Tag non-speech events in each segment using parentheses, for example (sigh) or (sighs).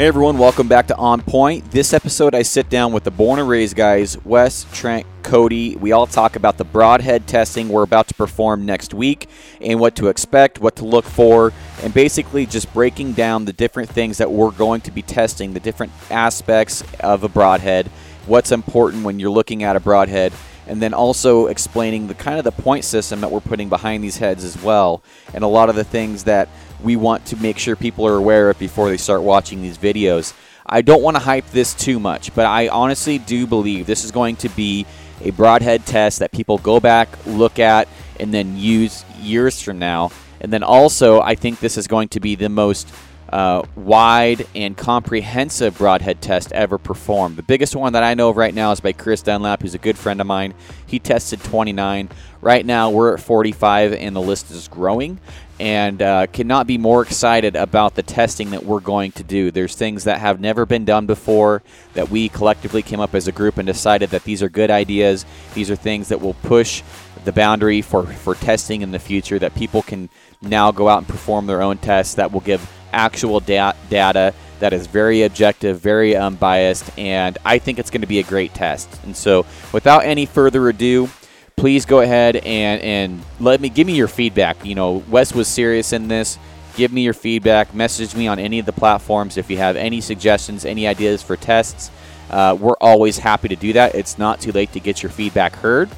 Hey everyone, welcome back to On Point. This episode, I sit down with the Born and Raised guys, Wes, Trent, Cody. We all talk about the broadhead testing we're about to perform next week and what to expect, what to look for, and basically just breaking down the different things that we're going to be testing, the different aspects of a broadhead, what's important when you're looking at a broadhead, and then also explaining the kind of the point system that we're putting behind these heads as well, and a lot of the things that we want to make sure people are aware of before they start watching these videos. I don't want to hype this too much, but I honestly do believe this is going to be a broadhead test that people go back, look at, and then use years from now. And then also, I think this is going to be the most uh, wide and comprehensive broadhead test ever performed. The biggest one that I know of right now is by Chris Dunlap, who's a good friend of mine. He tested 29. Right now, we're at 45, and the list is growing. And uh, cannot be more excited about the testing that we're going to do. There's things that have never been done before that we collectively came up as a group and decided that these are good ideas. These are things that will push the boundary for, for testing in the future, that people can now go out and perform their own tests that will give actual da- data that is very objective, very unbiased, and I think it's going to be a great test. And so, without any further ado, please go ahead and, and let me give me your feedback. You know, Wes was serious in this. Give me your feedback. Message me on any of the platforms if you have any suggestions, any ideas for tests. Uh, we're always happy to do that. It's not too late to get your feedback heard.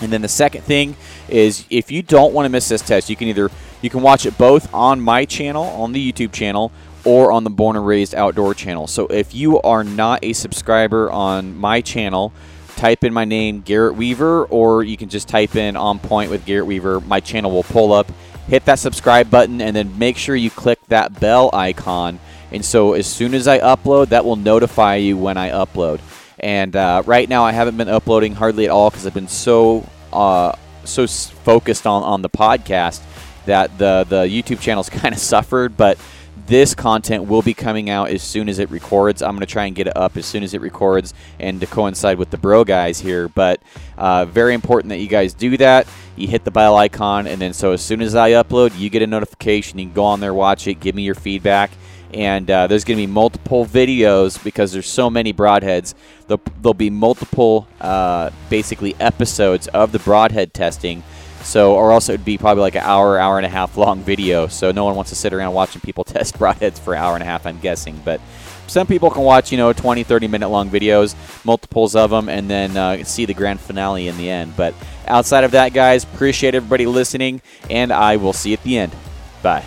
And then the second thing is if you don't want to miss this test, you can either you can watch it both on my channel, on the YouTube channel, or on the Born and Raised Outdoor channel. So if you are not a subscriber on my channel, type in my name, Garrett Weaver, or you can just type in On Point with Garrett Weaver. My channel will pull up. Hit that subscribe button, and then make sure you click that bell icon. And so as soon as I upload, that will notify you when I upload. And uh, right now, I haven't been uploading hardly at all because I've been so uh, so focused on, on the podcast that the the YouTube channel's (laughs) kind of suffered. But this content will be coming out as soon as it records. I'm going to try and get it up as soon as it records and to coincide with the bro guys here. But uh, very important that you guys do that. You hit the bell icon, and then so as soon as I upload, you get a notification. You can go on there, watch it, give me your feedback. And uh, there's going to be multiple videos because there's so many broadheads. There'll, there'll be multiple, uh, basically, episodes of the broadhead testing. So, or else it'd be probably like an hour, hour and a half long video. So no one wants to sit around watching people (laughs) test broadheads for an hour and a half, I'm guessing. But some people can watch, you know, 20, 30 minute long videos, multiples of them, and then uh, see the grand finale in the end. But outside of that, guys, appreciate everybody listening, and I will see you at the end. Bye.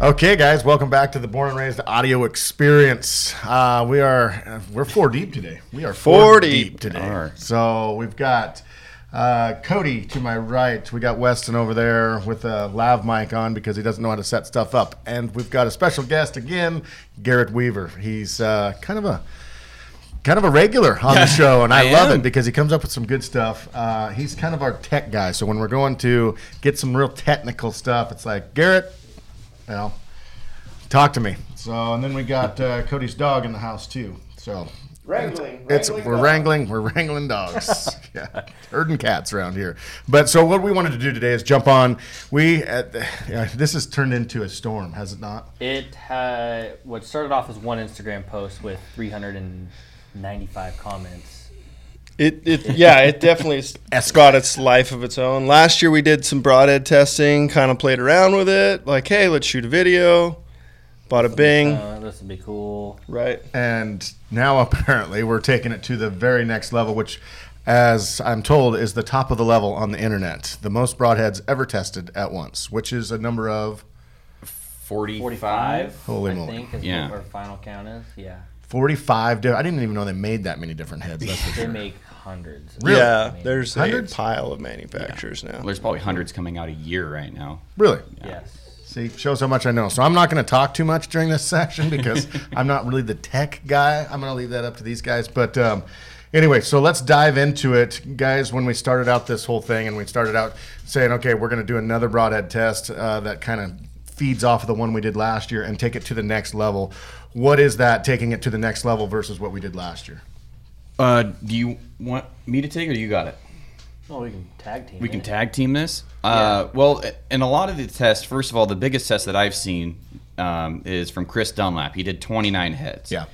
Okay, guys, welcome back to the Born and Raised Audio Experience. Uh, we are we're four deep today. We are four, Four deep, deep. today. Are. So we've got uh, Cody to my right. We got Weston over there with a lav mic on because he doesn't know how to set stuff up, and we've got a special guest again, Garrett Weaver. He's uh, kind of a kind of a regular on the (laughs) show, and I, I love am. it because he comes up with some good stuff. Uh, he's kind of our tech guy. So when we're going to get some real technical stuff, it's like Garrett, you know, talk to me. So and then we got uh, Cody's dog in the house too. So Wrangling. it's we're wrangling we're wrangling dogs yeah (laughs) herding cats around here but so what we wanted to do today is jump on we uh, yeah, this has turned into a storm has it not It had what started off as one Instagram post with 395 comments. It, it yeah, it definitely has (laughs) got its life of its own. Last year we did some broadhead testing, kind of played around with it. Like, hey, let's shoot a video. Bought a Bing, Uh, this would be cool. right? and now apparently we're taking it to the very next level which as i'm told is the top of the level on the internet the most broadheads ever tested at once which is a number of 40, 45. Holy I moly. think is Yeah. what our final count is. Yeah. 45 di- i didn't even know they made that many different heads that's for They sure make hundreds. Really? Yeah, there's Hundreds? a pile of manufacturers now. There's probably hundreds coming out a year right now. really Yes. See, shows how much I know. So I'm not going to talk too much during this (laughs) session because (laughs) I'm not really the tech guy. I'm going to leave that up to these guys. But um, anyway, so let's dive into it, guys. When we started out this whole thing, and we started out saying, okay, we're going to do another broadhead test uh, that kind of feeds off of the one we did last year and take it to the next level. What is that taking it to the next level versus what we did last year? Uh, do you want me to take, it or you got it? Well, we can tag team. We can tag team this. Uh, well, in a lot of the tests, first of all, the biggest test that I've seen um, is from Chris Dunlap. He did 29 heads. Yeah.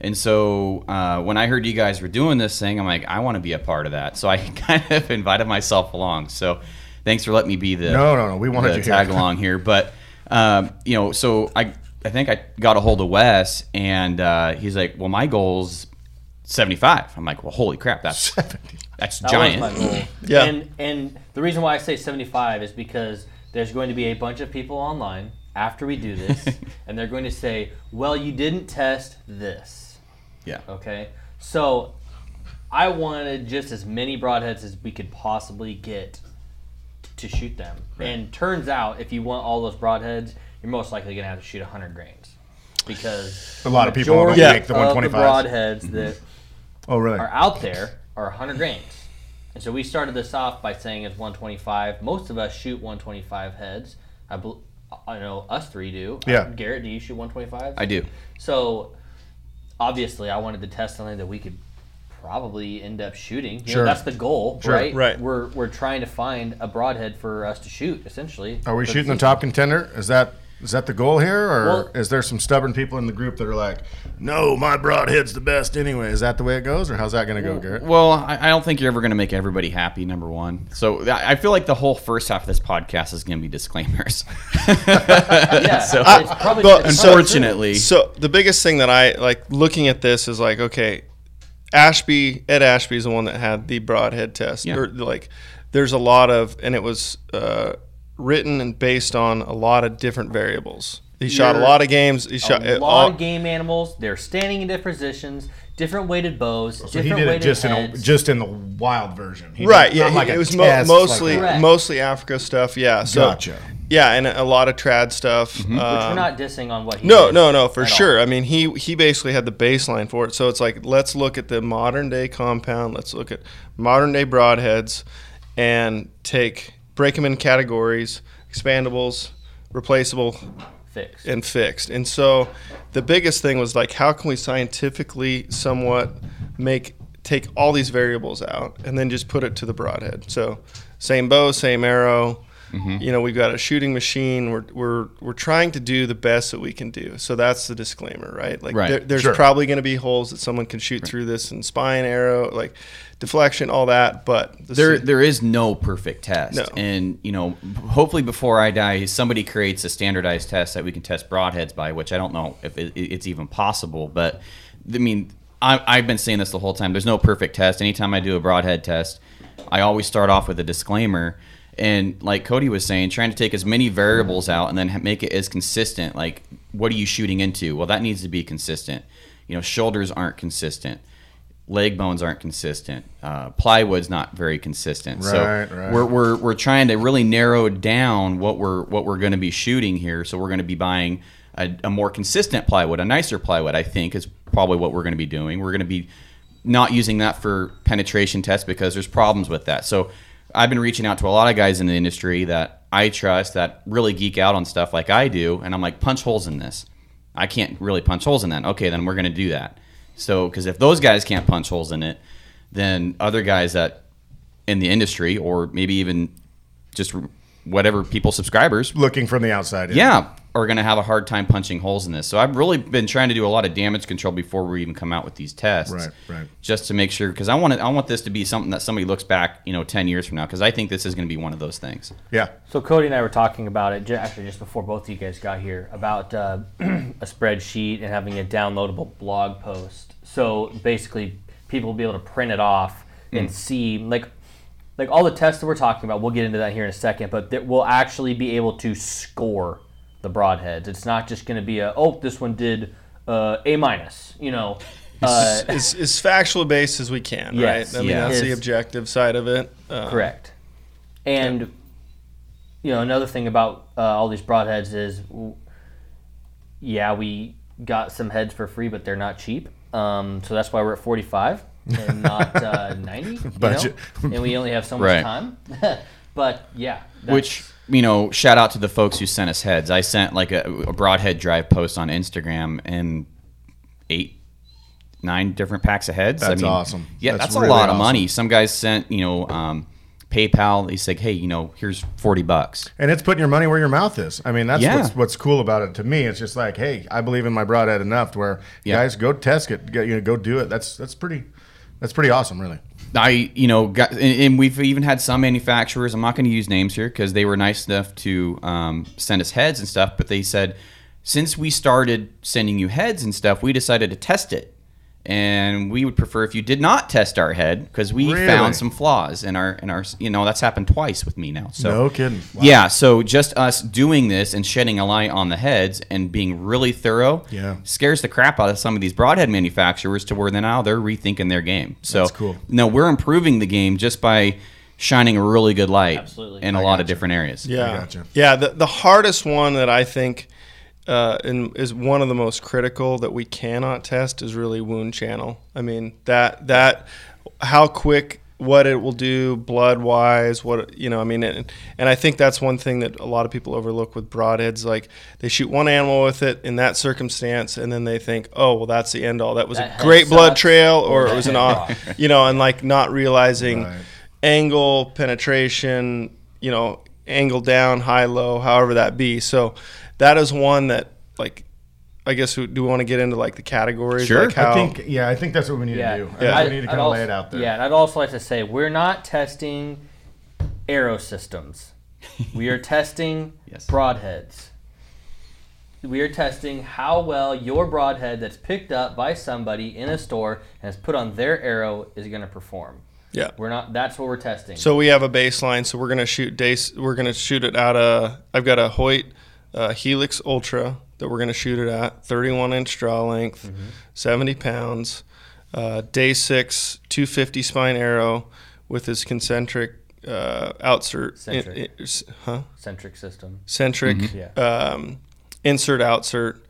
And so uh, when I heard you guys were doing this thing, I'm like, I want to be a part of that. So I (laughs) kind of invited myself along. So thanks for letting me be the No, no, no, we wanted to you here. tag along here. But um, you know, so I I think I got a hold of Wes, and uh, he's like, well, my goal's 75. I'm like, well, holy crap, that's that's That giant. was my goal. (laughs) Yeah. And and the reason why I say 75 is because there's going to be a bunch of people online after we do this, (laughs) and they're going to say, "Well, you didn't test this." Yeah. Okay. So I wanted just as many broadheads as we could possibly get to shoot them. Right. And turns out, if you want all those broadheads, you're most likely going to have to shoot 100 grains because A lot of people don't majority Yeah. make the of the 125s. broadheads that Oh, really? are out there are 100 grains. And so we started this off by saying it's 125. Most of us shoot 125 heads. I, bel I know us three do. Yeah. Uh, Garrett, do you shoot 125? I do. So obviously, I wanted to test something that we could probably end up shooting. You know, Sure. that's the goal, Sure. right? Right. We're we're trying to find a broadhead for us to shoot, essentially. Are we shooting the top contender? Is that is that the goal here, or Well- is there some stubborn people in the group that are like, "No, my broadhead's the best anyway"? Is that the way it goes, or how's that going to go, Garrett? Well, I, I don't think you're ever going to make everybody happy. Number one, so I I feel like the whole first half of this podcast is going to be disclaimers. (laughs) Yeah, So- it's probably but- it's so- Unfortunately, So the biggest thing that I like looking at this is like, okay, Ashby, Ed Ashby is the one that had the broadhead test. Yeah. Or, like, there's a lot of, and it was uh, written and based on a lot of different variables. He shot a lot of games. He shot a lot all, of game animals. They're standing in different positions, different weighted bows, So different he did it weighted just in a, heads. just in the wild version, He right? did- Yeah, he- like it was mo- test, like mostly a- mostly Africa stuff. Yeah, so Gotcha. yeah, and a lot of trad stuff. Which we're Um, not dissing on what he No, did no, no, for at all. sure. I mean, he he basically had the baseline for it. So it's like let's look at the modern day compound. Let's look at modern day broadheads, and take break them in categories: expandables, replaceable, Fixed. and fixed. And so the biggest thing was like, how can we scientifically somewhat make take all these variables out and then just put it to the broadhead? So same bow, same arrow. Mm-hmm. You know, we've got a shooting machine. We're, we're we're trying to do the best that we can do. So that's the disclaimer, right? Like Right. there, there's Sure. probably going to be holes that someone can shoot through this and spine arrow, like deflection, all that. But the there there is no perfect test No. and you know hopefully before i die somebody creates a standardized test that we can test broadheads by which i don't know if it, it's even possible but i mean I, i've been saying this the whole time there's no perfect test anytime i do a broadhead test i always start off with a disclaimer and like cody was saying trying to take as many variables out and then make it as consistent like what are you shooting into well that needs to be consistent you know shoulders aren't consistent leg bones aren't consistent. Uh, plywood's not very consistent. so Right, right. we're, we're we're trying to really narrow down what we're what we're going to be shooting here. So we're going to be buying a, a more consistent plywood, a nicer plywood. I think is probably what we're going to be doing. We're going to be not using that for penetration tests because there's problems with that. So I've been reaching out to a lot of guys in the industry that I trust that really geek out on stuff like I do, and I'm like, punch holes in this. I can't really punch holes in that. Okay, then we're going to do that. So, because if those guys can't punch holes in it, then other guys that in the industry, or maybe even just whatever people subscribers, looking from the outside. yeah, are going to have a hard time punching holes in this. So I've really been trying to do a lot of damage control before we even come out with these tests, Right, right. Just to make sure, because I want it, I want this to be something that somebody looks back, you know, ten years from now, because I think this is going to be one of those things. yeah. So Cody and I were talking about it actually just before both of you guys got here about uh, (clears throat) a spreadsheet and having a downloadable blog post. So basically, people will be able to print it off and see like like all the tests that we're talking about. We'll get into that here in a second, but that we'll actually be able to score the broadheads. It's not just going to be a oh this one did uh, a minus. You know. Uh, as, as factually based as we can, Yes, right? I mean, yeah. that's the objective side of it. Uh, Correct. And you know another thing about uh, all these broadheads is, yeah, we got some heads for free, but they're not cheap. Um, so that's why we're at forty-five and not uh, ninety. You (laughs) know? and we only have so much Right. time. (laughs) but yeah, that's- Which you know, shout out to the folks who sent us heads. I sent like a, a broadhead drive post on Instagram and eight, nine different packs of heads. That's I mean, awesome. Yeah, That's that's, a really lot of awesome. money. Some guys sent you know um, PayPal. He's like, hey, you know, here's forty bucks. And it's putting your money where your mouth is. I mean, that's Yeah. what's, what's cool about it to me. It's just like, hey, I believe in my broadhead enough to where Yeah. guys go test it, go, you know, go do it. That's that's pretty, that's pretty awesome, really. I, you know, got, and, and we've even had some manufacturers. I'm not going to use names here because they were nice enough to um, send us heads and stuff. But they said, since we started sending you heads and stuff, we decided to test it, and we would prefer if you did not test our head because we Really? found some flaws in our in our. You know, that's happened twice with me now. So No kidding. Wow. Yeah, so just us doing this and shedding a light on the heads and being really thorough Yeah. scares the crap out of some of these broadhead manufacturers to where then now they're rethinking their game. So That's cool. No, we're improving the game just by shining a really good light Absolutely. in a I lot of different areas. Yeah, gotcha. yeah. The the hardest one that I think uh, and is one of the most critical that we cannot test is really wound channel. I mean that that how quick what it will do blood wise what you know i mean and, and i think that's one thing that a lot of people overlook with broadheads like they shoot one animal with it in that circumstance and then they think oh well that's the end all that was That a head great blood trail or or it (laughs) was an head aw- you know and like not realizing Right. angle, penetration, you know, angle down, high, low, however that be. So that is one that, like, I guess we, do we want to get into like the categories? Sure. Like how, I think, yeah, I think that's what we need Yeah, to do. I Yeah. think we need to I'd kind of also- lay it out there. Yeah, and I'd also like to say we're not testing arrow systems. (laughs) we are testing Yes. broadheads. We are testing how well your broadhead that's picked up by somebody in a store and is put on their arrow is going to perform. yeah. We're not. That's what we're testing. So we have a baseline. So we're gonna shoot days. We're gonna shoot it at a. I've got a Hoyt uh, Helix Ultra that we're gonna shoot it at 31 inch draw length, Mm-hmm. 70 pounds. Uh, Day Six, 250 spine arrow with this concentric uh, outsert. Centric. in- in- huh? centric system. centric Yeah. um, insert outsert.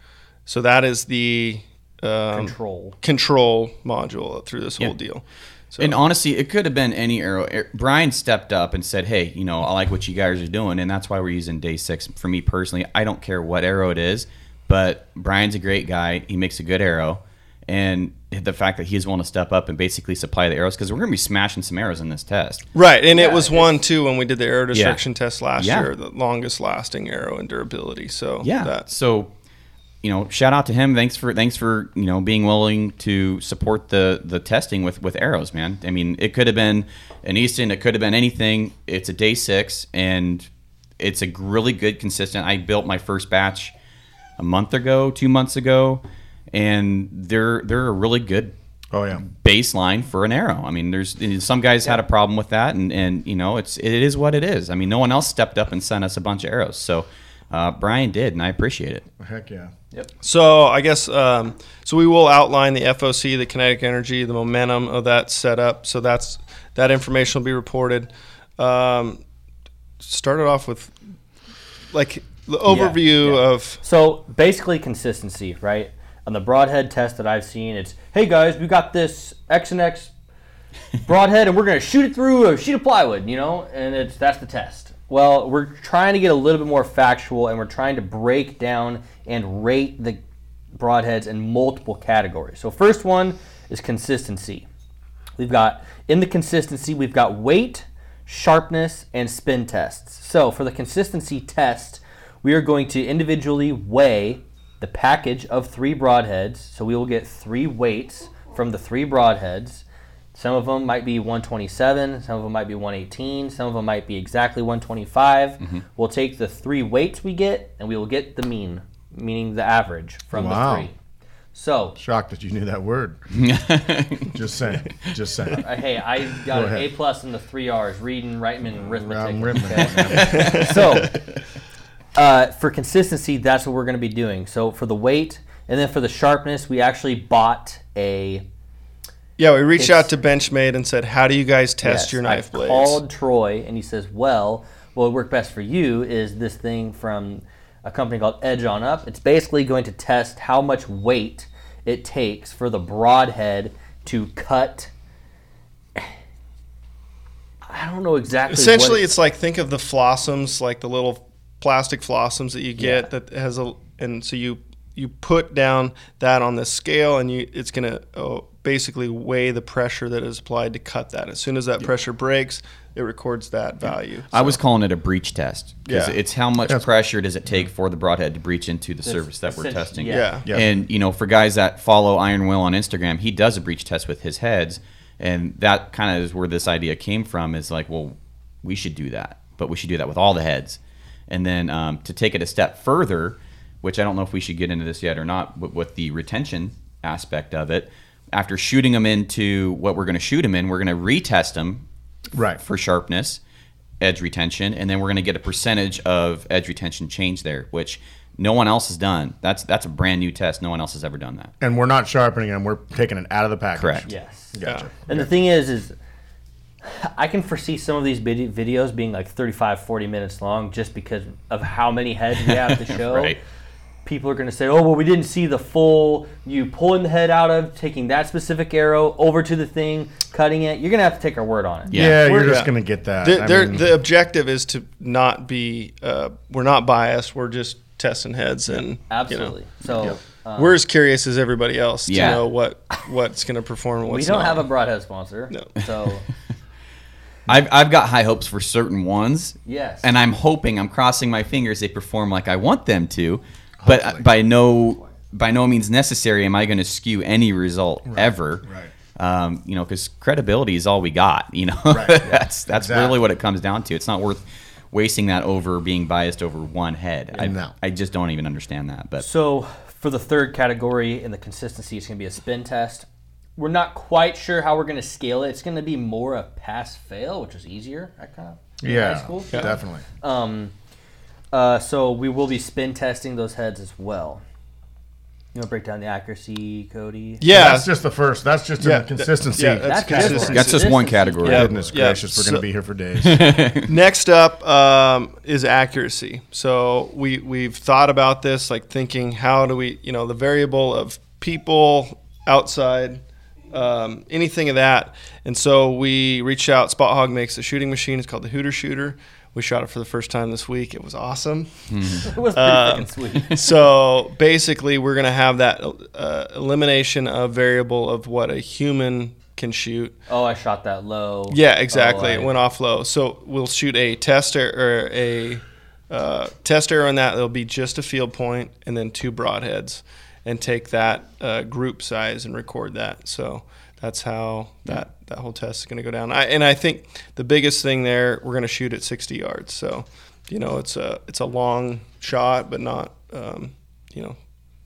So that is the um, Control. control module through this Yeah. whole deal. So And honestly, it could have been any arrow. Er- Brian stepped up and said, "Hey, you know, I like what you guys are doing, and that's why we're using Day Six. For me personally, I don't care what arrow it is, but Brian's a great guy. He makes a good arrow, and the fact that he's willing to step up and basically supply the arrows because we're going to be smashing some arrows in this test. right, and it was one too when we did the arrow destruction test last Yeah. year, the longest lasting arrow and durability. So Yeah. that So, you know, shout out to him. Thanks for thanks for you know being willing to support the the testing with with arrows, man. I mean, it could have been an Easton. It could have been anything. It's a Day Six, and it's a really good consistent. I built my first batch a month ago, two months ago, and they're they're a really good Oh yeah. baseline for an arrow. I mean, there's some guys had a problem with that, and and you know, it's it is what it is. I mean, no one else stepped up and sent us a bunch of arrows, so uh, Brian did, and I appreciate it. Heck yeah. So I guess um, so. We will outline the FOC, the kinetic energy, the momentum of that setup. So that's that information will be reported. Um, started off with like the overview yeah. of So basically, consistency, right? On the broadhead test that I've seen, it's hey guys, we got this X and X (laughs) broadhead, and we're gonna shoot it through a sheet of plywood, you know, and it's that's the test. Well, we're trying to get a little bit more factual, and we're trying to break down and rate the broadheads in multiple categories. So first one is consistency. We've got in the consistency, we've got weight, sharpness, and spin tests. So for the consistency test, we are going to individually weigh the package of three broadheads. So we will get three weights from the three broadheads. Some of them might be 127, some of them might be 118, some of them might be exactly 125. Mm-hmm. We'll take the three weights we get and we will get the mean, meaning the average from Wow. the three. So, Shocked that you knew that word. (laughs) Just saying. Just saying. uh, hey, I got Go an ahead. A plus in the three R's: reading, writing, and arithmetic. I'm okay? (laughs) so, uh, for consistency, that's what we're going to be doing. So, for the weight, and then for the sharpness, we actually bought a yeah. We reached out to Benchmade and said, "How do you guys test yes, your knife I blades?" called Troy, and he says, "Well, what would work best for you is this thing from a company called Edge On Up. It's basically going to test how much weight it takes for the broadhead to cut." I don't know exactly. Essentially, it- it's like think of the flossums, like the little plastic flossums that you get Yeah. that has a, and so you you put down that on the scale, and you it's gonna oh, basically weigh the pressure that is applied to cut that. As soon as that pressure breaks, it records that value. I was calling it a breach test because Yeah. it's how much That's- pressure does it take for the broadhead to breach into the surface that we're testing. yeah. yeah. Yeah. And you know, for guys that follow Iron Will on Instagram, he does a breach test with his heads, and that kind of is where this idea came from. Is like, well, we should do that, but we should do that with all the heads, and then um, to take it a step further, which I don't know if we should get into this yet or not, with, with the retention aspect of it. After shooting them into what we're going to shoot them in, we're going to retest them Right. for sharpness, edge retention, and then we're going to get a percentage of edge retention change there, which no one else has done. That's that's a brand new test. No one else has ever done that. And we're not sharpening them. We're taking it out of the package. Correct. Yes. Gotcha. And the thing is, is I can foresee some of these videos being like 35, 40 minutes long just because of how many heads we have to (laughs) show. Right. People are going to say, oh, well, we didn't see the full, you pulling the head out of, taking that specific arrow over to the thing, cutting it. You're going to have to take our word on it. Yeah. Yeah, you're We're- just going to get that. The, mean, the objective is to not be. Uh, we're not biased. We're just testing heads, and you know, Absolutely. So um, we're as curious as everybody else to Yeah. know what what's going to perform. And we don't not. have a broadhead sponsor. No. So, (laughs) I've I've got high hopes for certain ones, yes. and I'm hoping, I'm crossing my fingers they perform like I want them to, but Hopefully. by no by no means necessary am I going to skew any result ever. right. Um, you know, because credibility is all we got. You know, Right, (laughs) yeah. that's that's Exactly. really what it comes down to. It's not worth wasting that over being biased over one head. I, No. I just don't even understand that. But So for the third category in the consistency, it's going to be a spin test. We're not quite sure how we're going to scale it. It's going to be more a pass fail, which is easier. I kind of yeah, high school. definitely. Um, uh, so we will be spin testing those heads as well. You want to break down the accuracy, Cody? Yeah, That's just the first. That's just Yeah, in consistency. yeah, that's That's consistency. that's just one category. Yeah. Goodness Yeah, gracious, we're going to be here for days. (laughs) Next up um, is accuracy. So we we've thought about this, like thinking how do we, you know, the variable of people outside, um, anything of that. And so we reached out. Spot-Hogg makes a shooting machine. It's called the Hooter Shooter. We shot it for the first time this week. It was awesome. (laughs) It was pretty Um, sweet. (laughs) so basically, we're going to have that uh, elimination of variable of what a human can shoot. Oh, I shot that low. Yeah, exactly. Oh, I- it went off low. So we'll shoot a test ar- or a uh, test arrow on that. There'll be just a field point and then two broadheads, and take that uh, group size and record that. So that's how that that whole test is going to go down. I, and I think the biggest thing there, we're going to shoot at 60 yards. So you know, it's a it's a long shot, but not um, you know.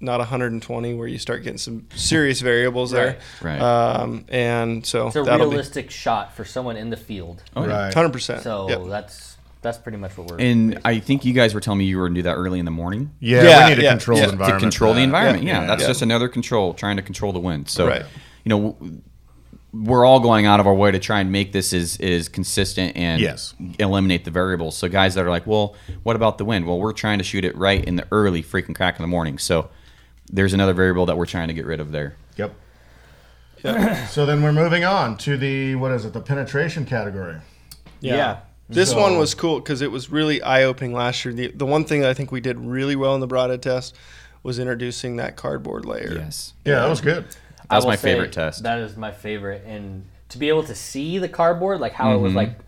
Not 120, where you start getting some serious variables there, Right. Um, and so It's a that'll be realistic shot for someone in the field. Oh, right. Hundred percent. So Yep. that's that's pretty much what we're. And I think you guys were telling me you were going to do that early in the morning. Yeah, Yeah, we need to yeah, control yeah. the To environment. to control the environment. Yeah, Yeah, that's yeah. just another control, trying to control the wind. So, Right. you know, w- we're all going out of our way to try and make this as, as consistent and Yes. eliminate the variables. So, guys that are like, well, what about the wind? Well, we're trying to shoot it right in the early freaking crack in the morning. So, there's another variable that we're trying to get rid of there. Yep. Yeah. (coughs) So then we're moving on to the what is it? The penetration category. yeah. This So- one was cool because it was really eye opening last year. The, the one thing that I think we did really well in the broadhead test was introducing that cardboard layer. Yes. Yeah, that was good. I That was will my say favorite test. That is my favorite, and to be able to see the cardboard, like how it Mm-hmm. was like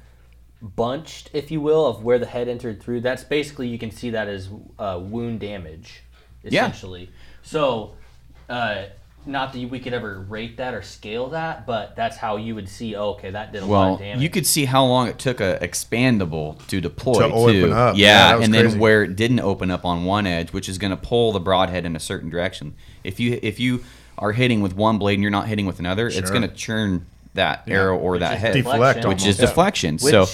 bunched, if you will, of where the head entered through. That's basically you can see that as uh, wound damage, essentially. Yeah. essentially. So, uh, not that we could ever rate that or scale that, but that's how you would see. Oh, okay, that did a lot of damage. you could see how long it took a expandable to deploy To open too. up. Yeah, Yeah, and crazy. then where it didn't open up on one edge, which is going to pull the broadhead in a certain direction. If you if you are hitting with one blade and you're not hitting with another, it's going to churn that arrow or that head, Deflect deflection. which is almost. deflection. Which- so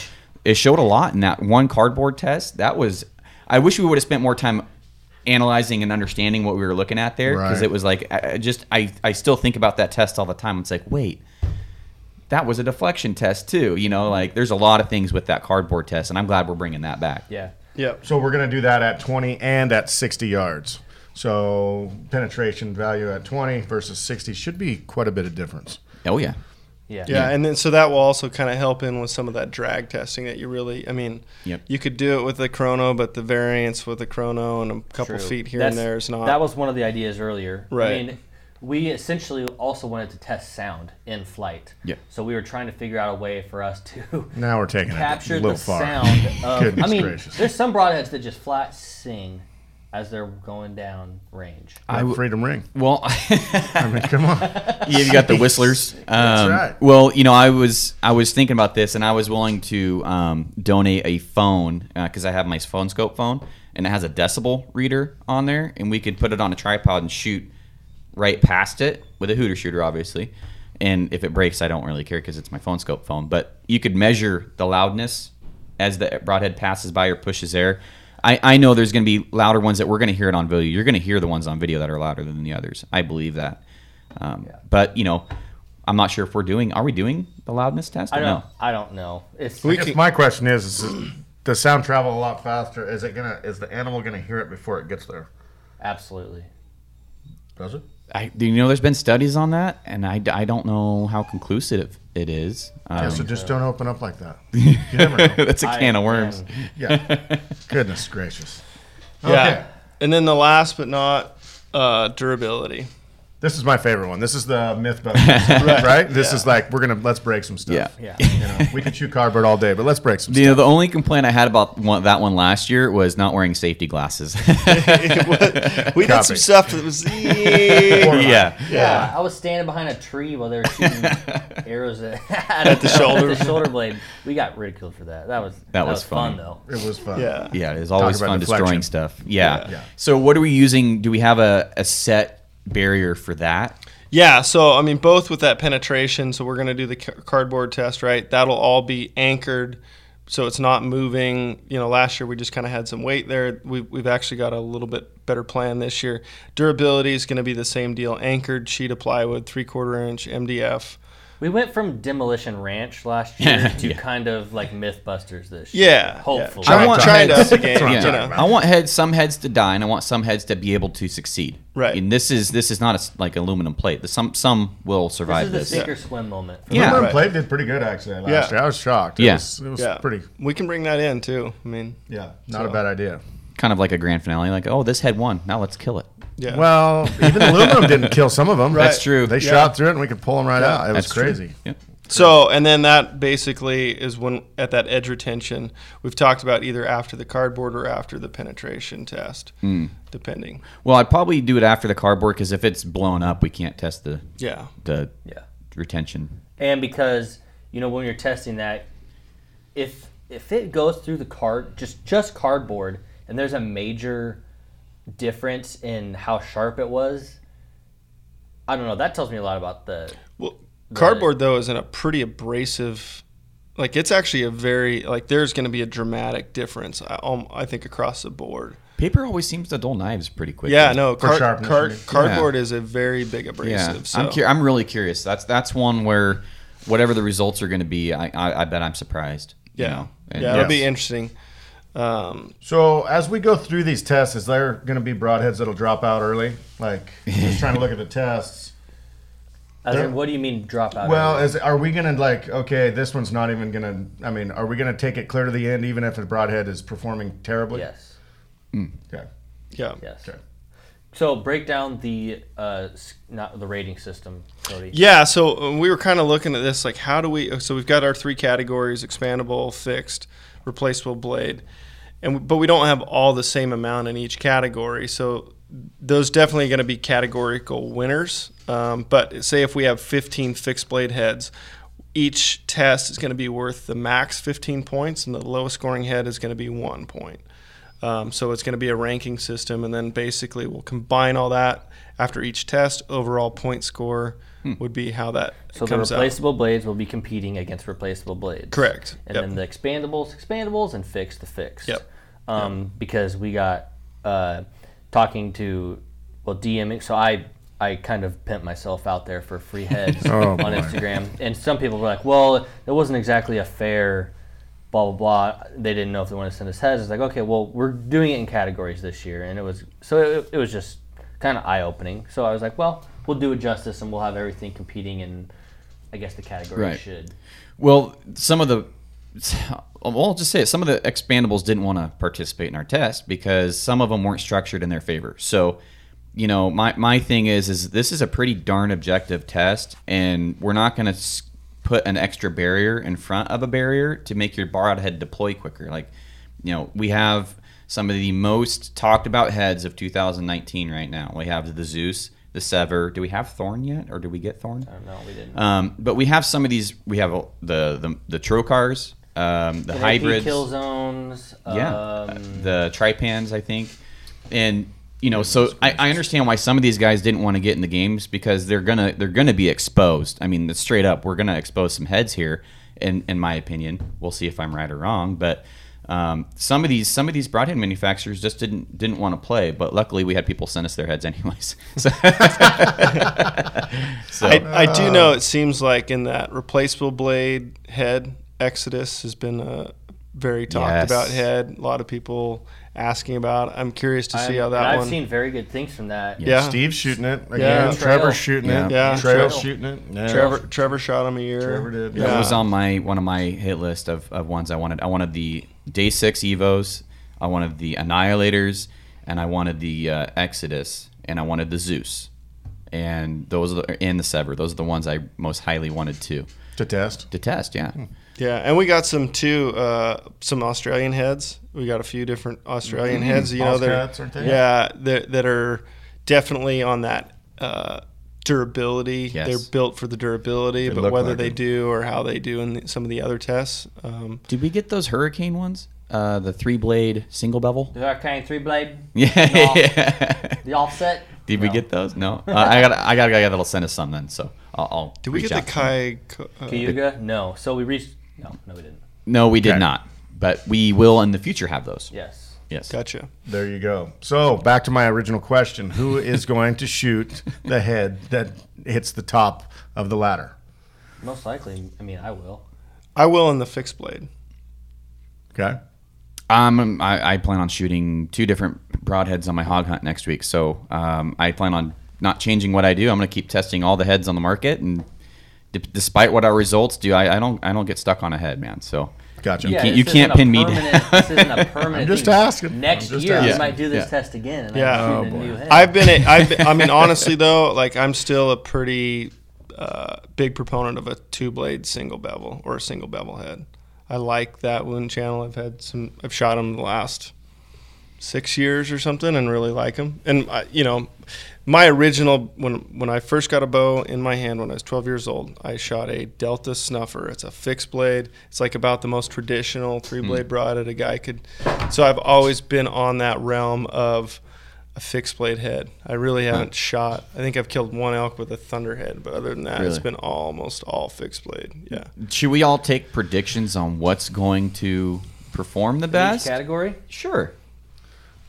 it showed a lot in that one cardboard test. That was. I wish we would have spent more time analyzing and understanding what we were looking at there because Right. it was like I, I just I I still think about that test all the time. It's like wait that was a deflection test too. You know, like there's a lot of things with that cardboard test, and I'm glad we're bringing that back. yeah. Yep. So we're going to do that at 20 and at 60 yards. So penetration value at 20 versus 60 should be quite a bit of difference. Oh yeah, Yeah. Yeah, and then so that will also kind of help in with some of that drag testing that you really. I mean, Yep. you could do it with the chrono, but the variance with the chrono and a couple True. feet here That's- and there is not. That was one of the ideas earlier. Right. I mean, we essentially also wanted to test sound in flight. Yeah. So we were trying to figure out a way for us to Now we're taking capture it a little the far. sound of. Goodness I mean, gracious. there's some broadheads that just flat sing as they're going down range. I Freedom Ring. Well, (laughs) (laughs) I mean, come on. yeah, you got the whistlers. (laughs) Um, right. Well, you know, I was I was thinking about this, and I was willing to um, donate a phone because I have my phone scope phone, and it has a decibel reader on there, and we could put it on a tripod and shoot right past it with a hooter shooter, obviously. And if it breaks, I don't really care because it's my phone scope phone. But you could measure the loudness as the broadhead passes by or pushes air. I, I know there's going to be louder ones that we're going to hear it on video. You're going to hear the ones on video that are louder than the others. I believe that. Um, But you know, I'm not sure if we're doing. Are we doing the loudness test? I don't. no? I don't know. It's I guess can- my question is, is does sound travel a lot faster? Is it gonna? Is the animal gonna hear it before it gets there? absolutely. Does it? I, do you know there's been studies on that, and I, I don't know how conclusive it is. Um, Yeah, so just don't open up like that. (laughs) You never (laughs) that's a I- can of worms. and Yeah. Goodness gracious. Yeah. And then the last but not uh, durability. This is my favorite one. This is the Mythbusters, (laughs) right? This is like we're gonna let's break some stuff. Yeah. Yeah. You know, we can chew cardboard all day, but let's break some You know, the only complaint I had about one, that one last year was not wearing safety glasses. (laughs) (laughs) we did some stuff that was. yeah. Yeah, I was standing behind a tree while they were shooting arrows at, at the shoulder. the shoulder blade. We got ridiculed for that. That was that, was was, fun funny. though. It was fun. Yeah. Yeah, it's always about fun deflection. destroying stuff. Yeah. Yeah. So what are we using? Do we have a, a set barrier for that? Yeah, so I mean, both with that penetration. So we're going to do the ca- cardboard test, right? That'll all be anchored, so it's not moving. You know, last year we just kind of had some weight there. We, we've actually got a little bit better plan this year. Durability is going to be the same deal: anchored sheet of plywood, three quarter inch MDF. We went from Demolition Ranch last year Yeah. to Yeah. kind of like MythBusters this year. Yeah, Hopefully. Yeah. Try, I want- trying to up the game. I'm you know. I want heads, some heads to die, and I want some heads to be able to succeed. Right. And this is this is not a s like aluminum plate. The, some some will survive This survive is the this. sink or swim moment. For Yeah. Aluminum Right. plate did pretty good actually last Yeah. year. I was shocked. It Yeah. was, it was Yeah, pretty. We can bring that in too. I mean, Yeah, not So- a bad idea. Kind of like a grand finale. Like, oh, this head won. Now let's kill it. Yeah. Well, (laughs) even aluminum didn't kill some of them. That's true. They Yeah. shot through it and we could pull them right Yeah. out. It was That's true. crazy. Yeah. So, and then that basically is when at that edge retention, we've talked about either after the cardboard or after the penetration test, Hmm. depending. Well, I'd probably do it after the cardboard because if it's blown up, we can't test the Yeah. the Yeah. retention. And because you know when you're testing that, if if it goes through the card just just cardboard and there's a major difference in how sharp it was, I don't know. That tells me a lot about the. Well, cardboard though is in a pretty abrasive. Like it's actually a very like there's going to be a dramatic difference. I, um, I think across the board. Paper always seems to dull knives pretty quickly. Yeah, no, For card, sharpness, card, you mean? cardboard is a very big Yeah, abrasive. so. I'm cur- I'm really curious. That's that's one where whatever the results are going to be, I, I I bet I'm surprised. you yeah, know? And yeah, it'll Yes. be interesting. Um, So as we go through these tests, is there going to be broadheads that'll drop out early? Like just trying to look at the tests. (laughs) As in, what do you mean drop out? Well, early? is are we going to like okay, this one's not even going to I mean, are we going to take it clear to the end even if the broadhead is performing terribly? yes, Okay. yeah, yes. Okay. So break down the uh, not the rating system, Cody. Yeah, so uh, we were kind of looking at this like how do we so we've got our three categories expandable, fixed, replaceable blade. And but we don't have all the same amount in each category. So those definitely going to be categorical winners. Um, but say if we have 15 fixed blade heads, each test is going to be worth the max 15 points and the lowest scoring head is going to be 1 point. Um, so it's going to be a ranking system, and then basically we'll combine all that after each test. Overall point score would be how that So the comes out. replaceable blades will be competing against replaceable blades. Correct. And Yep. then the expandables, expandables, and fixed the fixed. Yep. Um, Because we got uh, talking to well DMing. So I I kind of pimped myself out there for free heads (laughs) Oh, on boy. Instagram, and some people were like, "Well, it wasn't exactly a fair." Blah blah blah. They didn't know if they wanted to send us heads. It's like, okay, well, we're doing it in categories this year, and it was so it, it was just kind of eye opening. So I was like, well, we'll do it justice, and we'll have everything competing in, I guess the category Right. should. Well, some of the, (sighs) well, I'll just say it. Some of the expandables didn't want to participate in our test because some of them weren't structured in their favor. So you know, my my thing is is this is a pretty darn objective test, and we're not going to put an extra barrier in front of a barrier to make your broadhead deploy quicker. Like, you know, we have some of the most talked about heads of 2019 right now. We have the Zeus, the SEVR. Do we have Thorn yet, or did we get Thorn? I don't know. We didn't. Um, but we have some of these. We have the the the Trocars, um, the hybrids, kill zones. yeah, Um, the Trypans, I think, and you know, so I, I understand why some of these guys didn't want to get in the games because they're gonna they're gonna be exposed. I mean, straight up, we're gonna expose some heads here. In in my opinion, we'll see if I'm right or wrong, but. Um, some of these some of these broadhead manufacturers just didn't didn't want to play, but luckily we had people send us their heads anyways. (laughs) So, (laughs) so I, I do know it seems like in that replaceable blade head, Exodus has been a very talked Yes. about head. A lot of people asking about. I'm curious to see I'm- how that and one. I've seen very good things from that. Yeah. Steve's shooting it again. Yeah. Trevor's shooting Yeah. it. Yeah. Trail's Trail. shooting it. Yeah. Trevor Trevor shot him a year. Trevor did. Yeah. That was on my one of my hit list of, of ones I wanted. I wanted the Day Six Evos, I wanted the Annihilators, and I wanted the uh, Exodus, and I wanted the Zeus, and those are the, and the SEVR. Those are the ones I most highly wanted to to test. to test. Yeah, Yeah, and we got some too, uh, some Australian heads. We got a few different Australian heads. You know, they're Ozcats, aren't they? yeah, that that are definitely on that uh, durability. Yes. They're built for the durability, They but whether like they it. do or how they do in the, some of the other tests, um, did we get those Hurricane ones? Uh, the three blade single bevel. The Arcane three blade, (laughs) Yeah. No. yeah. the offset. Did we get those? No. (laughs) Uh, I got I got a guy that'll send us some then. So I'll. I'll did we get the out to him. Kai? Uh, Cayuga? No. So we reached. No, no, we didn't. No, we did Okay. not. But we will in the future have those. Yes. Yes. Gotcha. There you go. So back to my original question: Who (laughs) is going to shoot the head that hits the top of the ladder? Most likely. I mean, I will. I will in the fixed blade. Okay. Um, I, I plan on shooting two different broadheads on my hog hunt next week. So um, I plan on not changing what I do. I'm going to keep testing all the heads on the market, and d- despite what our results do, I, I don't I don't get stuck on a head, man. So Gotcha. You Yeah, can't- you can't pin me down. This isn't a (laughs) permanent. I'm just thing. asking. Next just year, we might do this Yeah. test again, and Yeah. I'm Oh, shooting a boy. new head. I've been, a, I've been, I mean, (laughs) honestly though, like I'm still a pretty uh, big proponent of a two blade single bevel or a single bevel head. I like that wound channel. I've had some, I've shot them the last six years or something and really like them. And I, you know, my original when when I first got a bow in my hand when I was 12 years old, I shot a Delta Snuffer. It's a fixed blade. It's like about the most traditional three blade hmm. broadhead a guy could. So I've always been on that realm of a fixed blade head. I really haven't shot. I think I've killed one elk with a thunderhead, but other than that, it's been almost all fixed blade. Yeah. should we all take predictions on what's going to perform the Each best? category. Sure.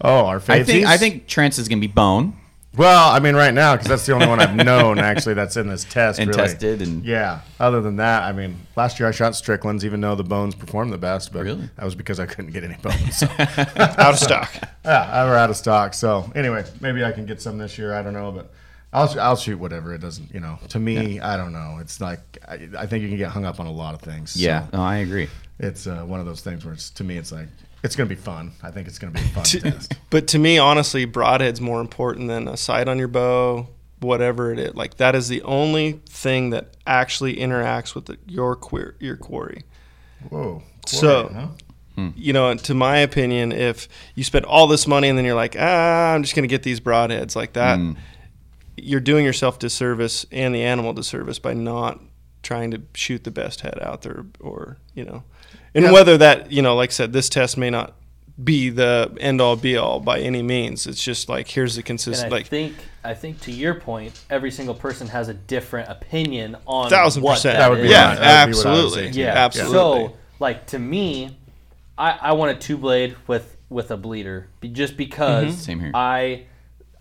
Oh, our I think? I think Trent's is going to be bone Well, I mean, right now because that's the only one I've known actually that's in this test and really. tested and Yeah. Other than that, I mean, last year I shot Strickland's, even though the bones performed the best, but Really? that was because I couldn't get any bones. So. (laughs) Out of stock. yeah, I were out of stock. So anyway, maybe I can get some this year. I don't know, but I'll I'll shoot whatever. It doesn't, you know. To me, I don't know. It's like I, I think you can get hung up on a lot of things. So yeah. No, I agree. it's uh, one of those things where it's to me, it's like it's gonna be fun. I think it's gonna be a fun (laughs) To- test. But to me, honestly, broadhead's more important than a sight on your bow, whatever it is. Like that is the only thing that actually interacts with the, your queer, your quarry. Whoa. So- Quarry, huh? You know, to my opinion, if you spend all this money and then you're like, ah, I'm just gonna get these broadheads like that, Mm. you're doing yourself disservice and the animal disservice by not trying to shoot the best head out there, or you know, and Yeah. whether that you know, like I said, this test may not be the end all be all by any means. It's just like here's the And consistent I like think, I think to your point, every single person has a different opinion on thousand what percent. That would be yeah, right. That would be what absolutely. Yeah, absolutely. So, like to me, I, I want a two blade with with a bleeder, just because Mm-hmm. Same here. I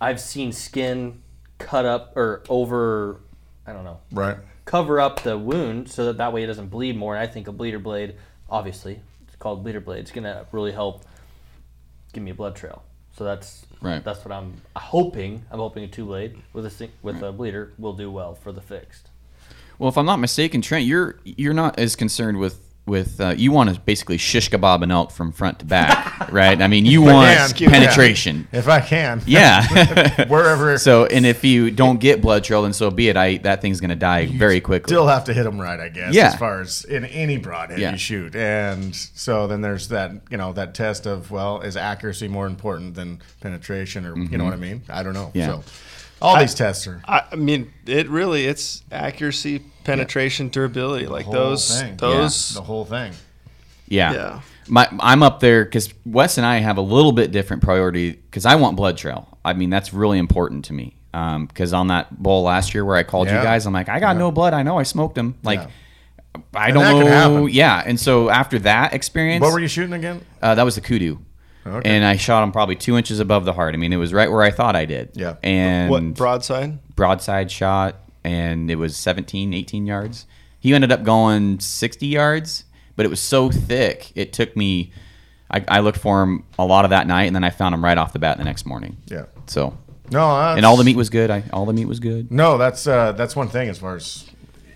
I've seen skin cut up or over. I don't know. Right. Cover up the wound so that that way it doesn't bleed more. And I think a bleeder blade, obviously, it's called bleeder blade. It's gonna really help give me a blood trail. So that's Right. That's what I'm hoping. I'm hoping a two blade with a with a bleeder will do well for the fixed. Well, if I'm not mistaken, Trent, you're you're not as concerned with with uh, you want to basically shish kebab an elk from front to back, (laughs) right? I mean, you want can, penetration. If I can. Yeah. (laughs) (laughs) Wherever. so, and if you don't get blood trail, then so be it. I that thing's gonna die very quickly. Still have to hit them right, I guess. Yeah. As far as in any broadhead Yeah. you shoot, and so then there's that you know that test of well, is accuracy more important than penetration, or you know what I mean? I don't know. Mm-hmm. Yeah. So all these tests are I, I mean, it really it's accuracy, penetration, durability. Like those, thing. those. the whole thing. Yeah. Yeah. My, I'm up there because Wes and I have a little bit different priority because I want blood trail. I mean, that's really important to me. Because on that bowl last year where I called Yeah. you guys, I'm like, I got no blood. I know I smoked him. Like, Yeah. I And don't that can know. happen. Yeah. And so after that experience, What were you shooting again? uh, that was the kudu. Okay. And I shot him probably two inches above the heart. I mean, it was right where I thought I did. Yeah. And What broadside? broadside shot, and it was 17, 18 yards. He ended up going 60 yards, but it was so thick, it took me. I, I looked for him a lot of that night, and then I found him right off the bat the next morning. Yeah. So, No, and all the meat was good. I all the meat was good. No, that's uh, that's one thing as far as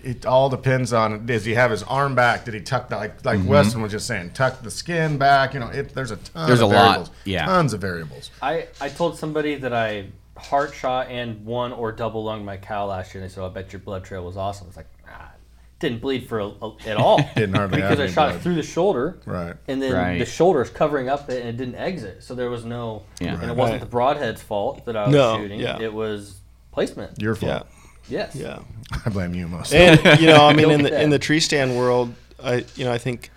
it all depends on does he have his arm back? Did he tuck that like like Weston was just saying, tuck the skin back? You know, it, there's a ton. Mm-hmm. There's of a lot, variables, yeah. tons of variables. I, I told somebody that I heart shot and one or double lunged my cow last year, and they said, "I bet your blood trail was awesome." It's like, ah, didn't bleed for a, a- at all. (laughs) Didn't hardly have because I shot blood. it through the shoulder, Right. and then Right. the shoulder's covering up it, and it didn't exit, so there was no. Yeah. and it wasn't the broadhead's fault that I was No, shooting. yeah. It was placement. Your Yeah. Fault. yes. Yeah. (laughs) I blame you most. And you know, I (laughs) mean, in get the in the tree stand world, I you know, I think,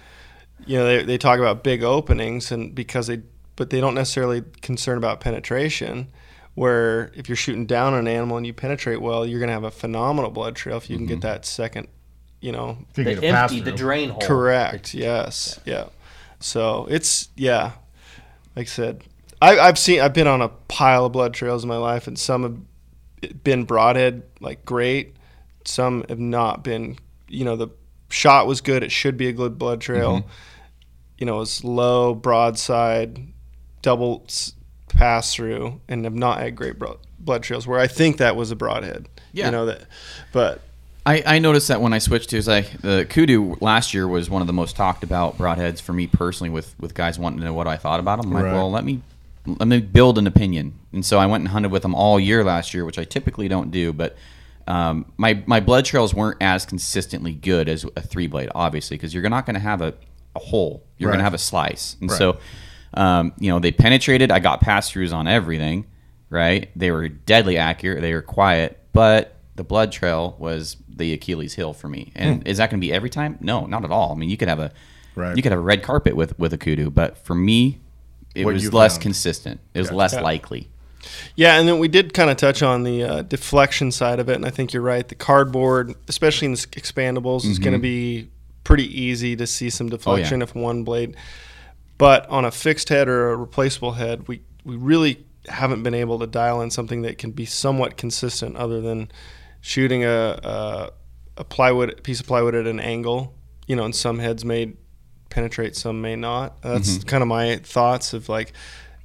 you know, they they talk about big openings and because they, but they don't necessarily concern about penetration. Where if you're shooting down an animal and you penetrate well, you're gonna have a phenomenal blood trail if you can get mm-hmm. that second, you know, you The get pass empty, the drain hole. Correct. Yes. Yeah. So it's yeah. Like I said, I, I've seen I've been on a pile of blood trails in my life, and some have been broadhead like great. Some have not been. You know, the shot was good. It should be a good blood trail. Mm-hmm. You know, it was low broadside, double pass through, and have not had great bro- blood trails. Where I think that was a broadhead. Yeah. You know that, but I, I noticed that when I switched to is like the kudu last year was one of the most talked about broadheads for me personally with with guys wanting to know what I thought about them. I'm Right. like, well, let me let me build an opinion. And so I went and hunted with them all year last year, which I typically don't do, but um, my my blood trails weren't as consistently good as a three blade, obviously, because you're not going to have a, a hole. You're going to have a slice, and Right. so um, you know they penetrated. I got pass throughs on everything. Right, they were deadly accurate. They were quiet, but the blood trail was the Achilles heel for me. And is that going to be every time? No, not at all. I mean, you could have a Right. you could have a red carpet with with a kudu, but for me, it What was less found. consistent. It was Gotcha. less Yeah. likely. Yeah, and then we did kind of touch on the uh, deflection side of it, and I think you're right. The cardboard, especially in the expandables, is going to be pretty easy to see some deflection if one blade. But on a fixed head or a replaceable head, we we really haven't been able to dial in something that can be somewhat consistent, other than shooting a a, a plywood piece of plywood at an angle. You know, and some heads may penetrate, some may not. That's kind of my thoughts of like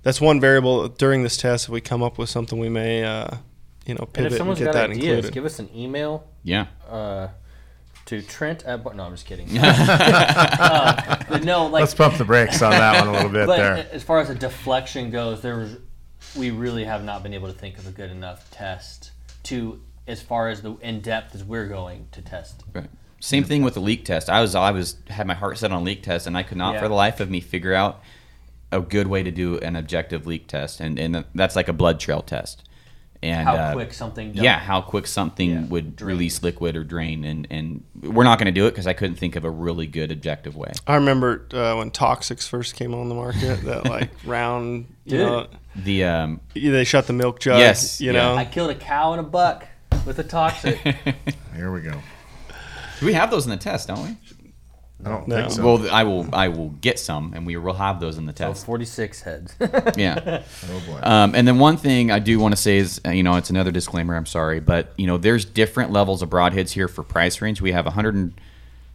that's one variable during this test. If we come up with something, we may, uh, you know, And pivot if and, get got that ideas, included. give us an email Yeah. uh, to Trent at. Bar- No, I'm just kidding. (laughs) (laughs) uh, but no, like Let's pump the brakes on that one a little bit (laughs) But there. as far as a deflection goes, there was we really have not been able to think of a good enough test to as far as the in depth as we're going to test. Right. Same thing with the leak test. I was I was had my heart set on leak test, and I could not Yeah. for the life of me figure out a good way to do an objective leak test, and and that's like a blood trail test. And How uh, quick something. yeah, how quick something Yeah, would drain. release liquid or drain, and and we're not going to do it because I couldn't think of a really good objective way. I remember uh, when Toxics first came on the market, that like (laughs) round, you Dude. know, The um, they shut the milk jug. Yes, you yeah. know, I killed a cow and a buck with a toxic. (laughs) Here we go. We have those in the test, don't we? I don't No. think so. Well, I will I will get some, and we will have those in the so test. 46 heads. (laughs) Yeah. oh boy. Um, and then one thing I do want to say is, uh, you know, it's another disclaimer. I'm sorry, but you know, there's different levels of broadheads here for price range. We have a hundred and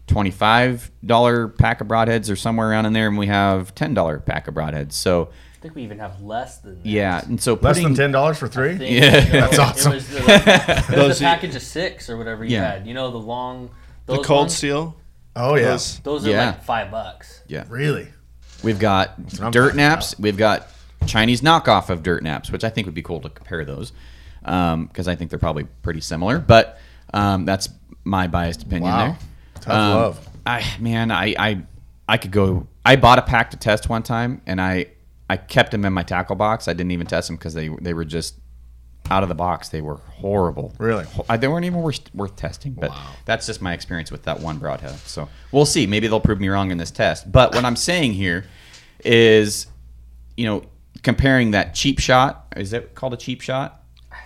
twenty-five dollar pack of broadheads, or somewhere around in there, and we have ten dollar pack of broadheads. So I think we even have less than that. yeah, and so Less putting, than ten dollars for three? Think, Yeah. you know, That's awesome. It was, the, it was a package of six or whatever you Yeah. had. You know, the long. The cold ones? steel. Oh yeah, Those- Those are Yeah. like five bucks. Yeah. really. We've got dirt talking naps. We've got Chinese knockoff of dirt naps, which I think would be cool to compare those because I think they're probably pretty similar. But um, that's my biased opinion Wow. there. Tough Um, love. I man, I, I I could go. I bought a pack to test one time, and I I kept them in my tackle box. I didn't even test them because they they were just out of the box. They were horrible. Really? Uh, They weren't even worth, worth testing. But that's just my experience with that one broadhead. So we'll see. Maybe they'll prove me wrong in this test. But what I'm saying here is, you know, comparing that cheap shot. Is it called a cheap shot?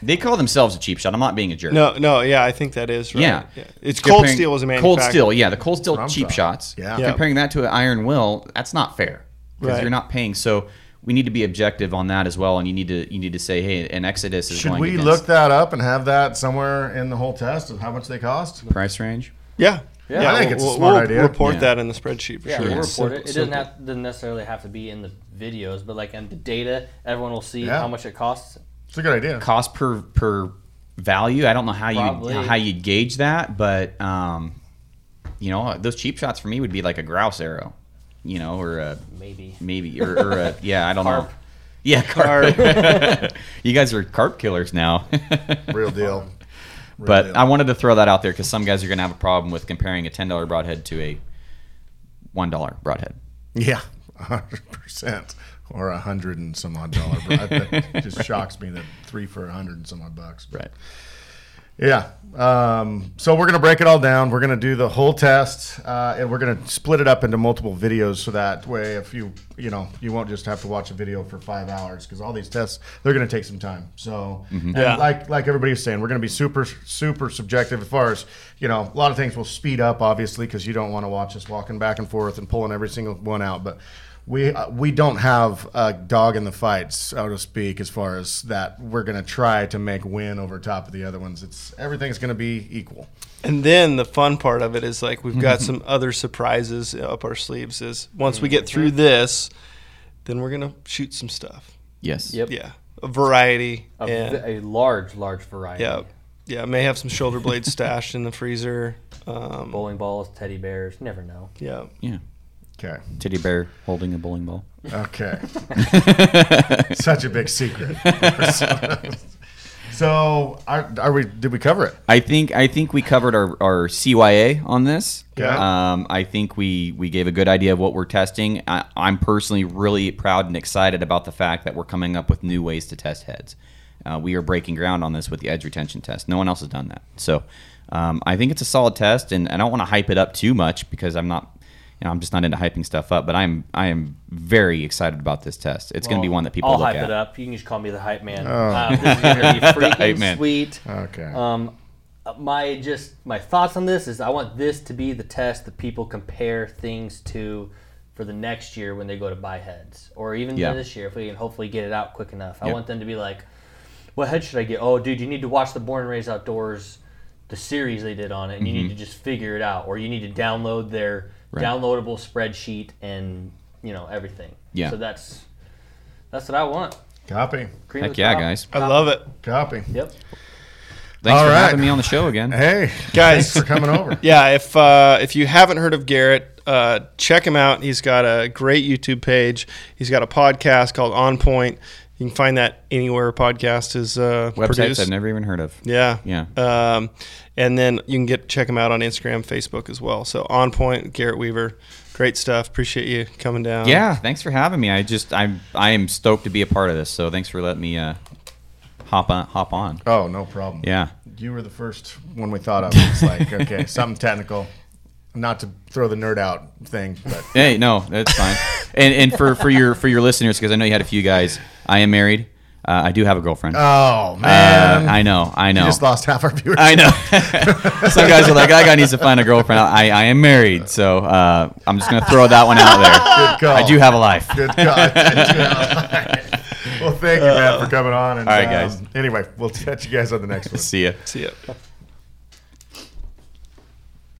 They call themselves a cheap shot. I'm not being a jerk. No, no, yeah, I think that is right. Yeah. It's cold Comparing- steel as a manufacturer. Cold steel, yeah. The cold steel I'm cheap talking. shots. Yeah. Yeah. Comparing that to an iron will, that's not fair because Right. you're not paying. So we need to be objective on that as well, and you need to you need to say, hey, an Exodus is Should going we against look that up and have that somewhere in the whole test of how much they cost? price range. Yeah. Yeah. I think it's a we'll, smart we'll idea. Report Yeah. that in the spreadsheet for Yeah, sure. we'll It's report it. simple- It doesn't have doesn't necessarily have to be in the videos, but like in the data, everyone will see Yeah. how much it costs. It's a good idea. Cost per per value. I don't know how you how you gauge that, but um, you know, those cheap shots for me would be like a grouse arrow, you know, or a Maybe. maybe or, or a (laughs) yeah, I don't know. Yeah, carp. (laughs) you guys are carp killers now. Real deal. (laughs) Real But deal. I wanted to throw that out there because some guys are going to have a problem with comparing a ten dollar broadhead to a one dollar broadhead. Yeah, hundred percent, or a hundred and some odd dollar. But that just shocks me that three for a hundred and some odd bucks. Right. Yeah. Um, so we're gonna break it all down. We're gonna do the whole test, uh, and we're gonna split it up into multiple videos, so that way, if you you know, you won't just have to watch a video for five hours because all these tests they're gonna take some time. So, and Yeah. like like everybody was saying, we're gonna be super super subjective as far as you know. A lot of things will speed up, obviously, because you don't want to watch us walking back and forth and pulling every single one out, but. We, uh, we don't have a dog in the fight, so to speak, as far as that we're going to try to make win over top of the other ones. It's everything's going to be equal. And then the fun part of it is like we've got some other surprises up our sleeves. Is once we get through this, then we're gonna shoot some stuff. Yes. Yep. Yeah, a variety. A, and v- a large, large variety. yeah, yeah, may have some shoulder blades stashed in the freezer. Um, Bowling balls, teddy bears. Never know. yeah, Yeah. Okay. Teddy bear holding a bowling ball. Okay. (laughs) Such a big secret. so, are, are we? Did we cover it? I think I think we covered our, our CYA on this. Yeah. Um, I think we we gave a good idea of what we're testing. I, I'm personally really proud and excited about the fact that we're coming up with new ways to test heads. Uh, we are breaking ground on this with the edge retention test. No one else has done that. So um, I think it's a solid test, and I don't want to hype it up too much because I'm not. You know, I'm just not into hyping stuff up, but I'm I am very excited about this test. It's going to be one that people I'll look hype at. it up. You can just call me the hype man. Uh, this is gonna be (laughs) freaking hype man. sweet. Okay. Um, my just my thoughts on this is I want this to be the test that people compare things to for the next year when they go to buy heads, or even Yeah. this year if we can hopefully get it out quick enough. I Yep. want them to be like, "What head should I get?" Oh, dude, you need to watch the Born and Raised Outdoors, the series they did on it, and you need to just figure it out, or you need to download their Mm-hmm. Right. downloadable spreadsheet and you know everything. Yeah. So that's that's what I want. Copy. Cream Heck yeah, crop. guys! I love it, Copy. Yep. Thanks All for right. having me on the show again. Hey, Guys. thanks for coming over. (laughs) yeah. If uh, if you haven't heard of Garrett, uh, check him out. He's got a great YouTube page. He's got a podcast called On Point. You can find that anywhere a podcast is uh, Websites produced. I've never even heard of. Yeah. Yeah. Um, and then you can get check them out on Instagram, Facebook as well. So on point, Garrett Weaver, great stuff. Appreciate you coming down. Yeah, thanks for having me. I just I'm I am stoked to be a part of this. So thanks for letting me uh, hop on hop on. Oh, no problem. Yeah. You were the first one we thought of. It's like, (laughs) okay, something technical. Not to throw the nerd out thing, but Hey, no, that's fine. and and for for your for your listeners, because I know you had a few guys. I am married. Uh, I do have a girlfriend. oh Uh, man, I know, I know. you just lost half our viewers. I know. (laughs) Some guys are like, that guy needs to find a girlfriend. I, I am married, so uh, I'm just gonna throw that one out there. Good call. I do have a life. Good God. (laughs) well, thank you, man, for coming on. And, All right, guys. um, anyway, we'll catch you guys on the next one. See ya. See ya.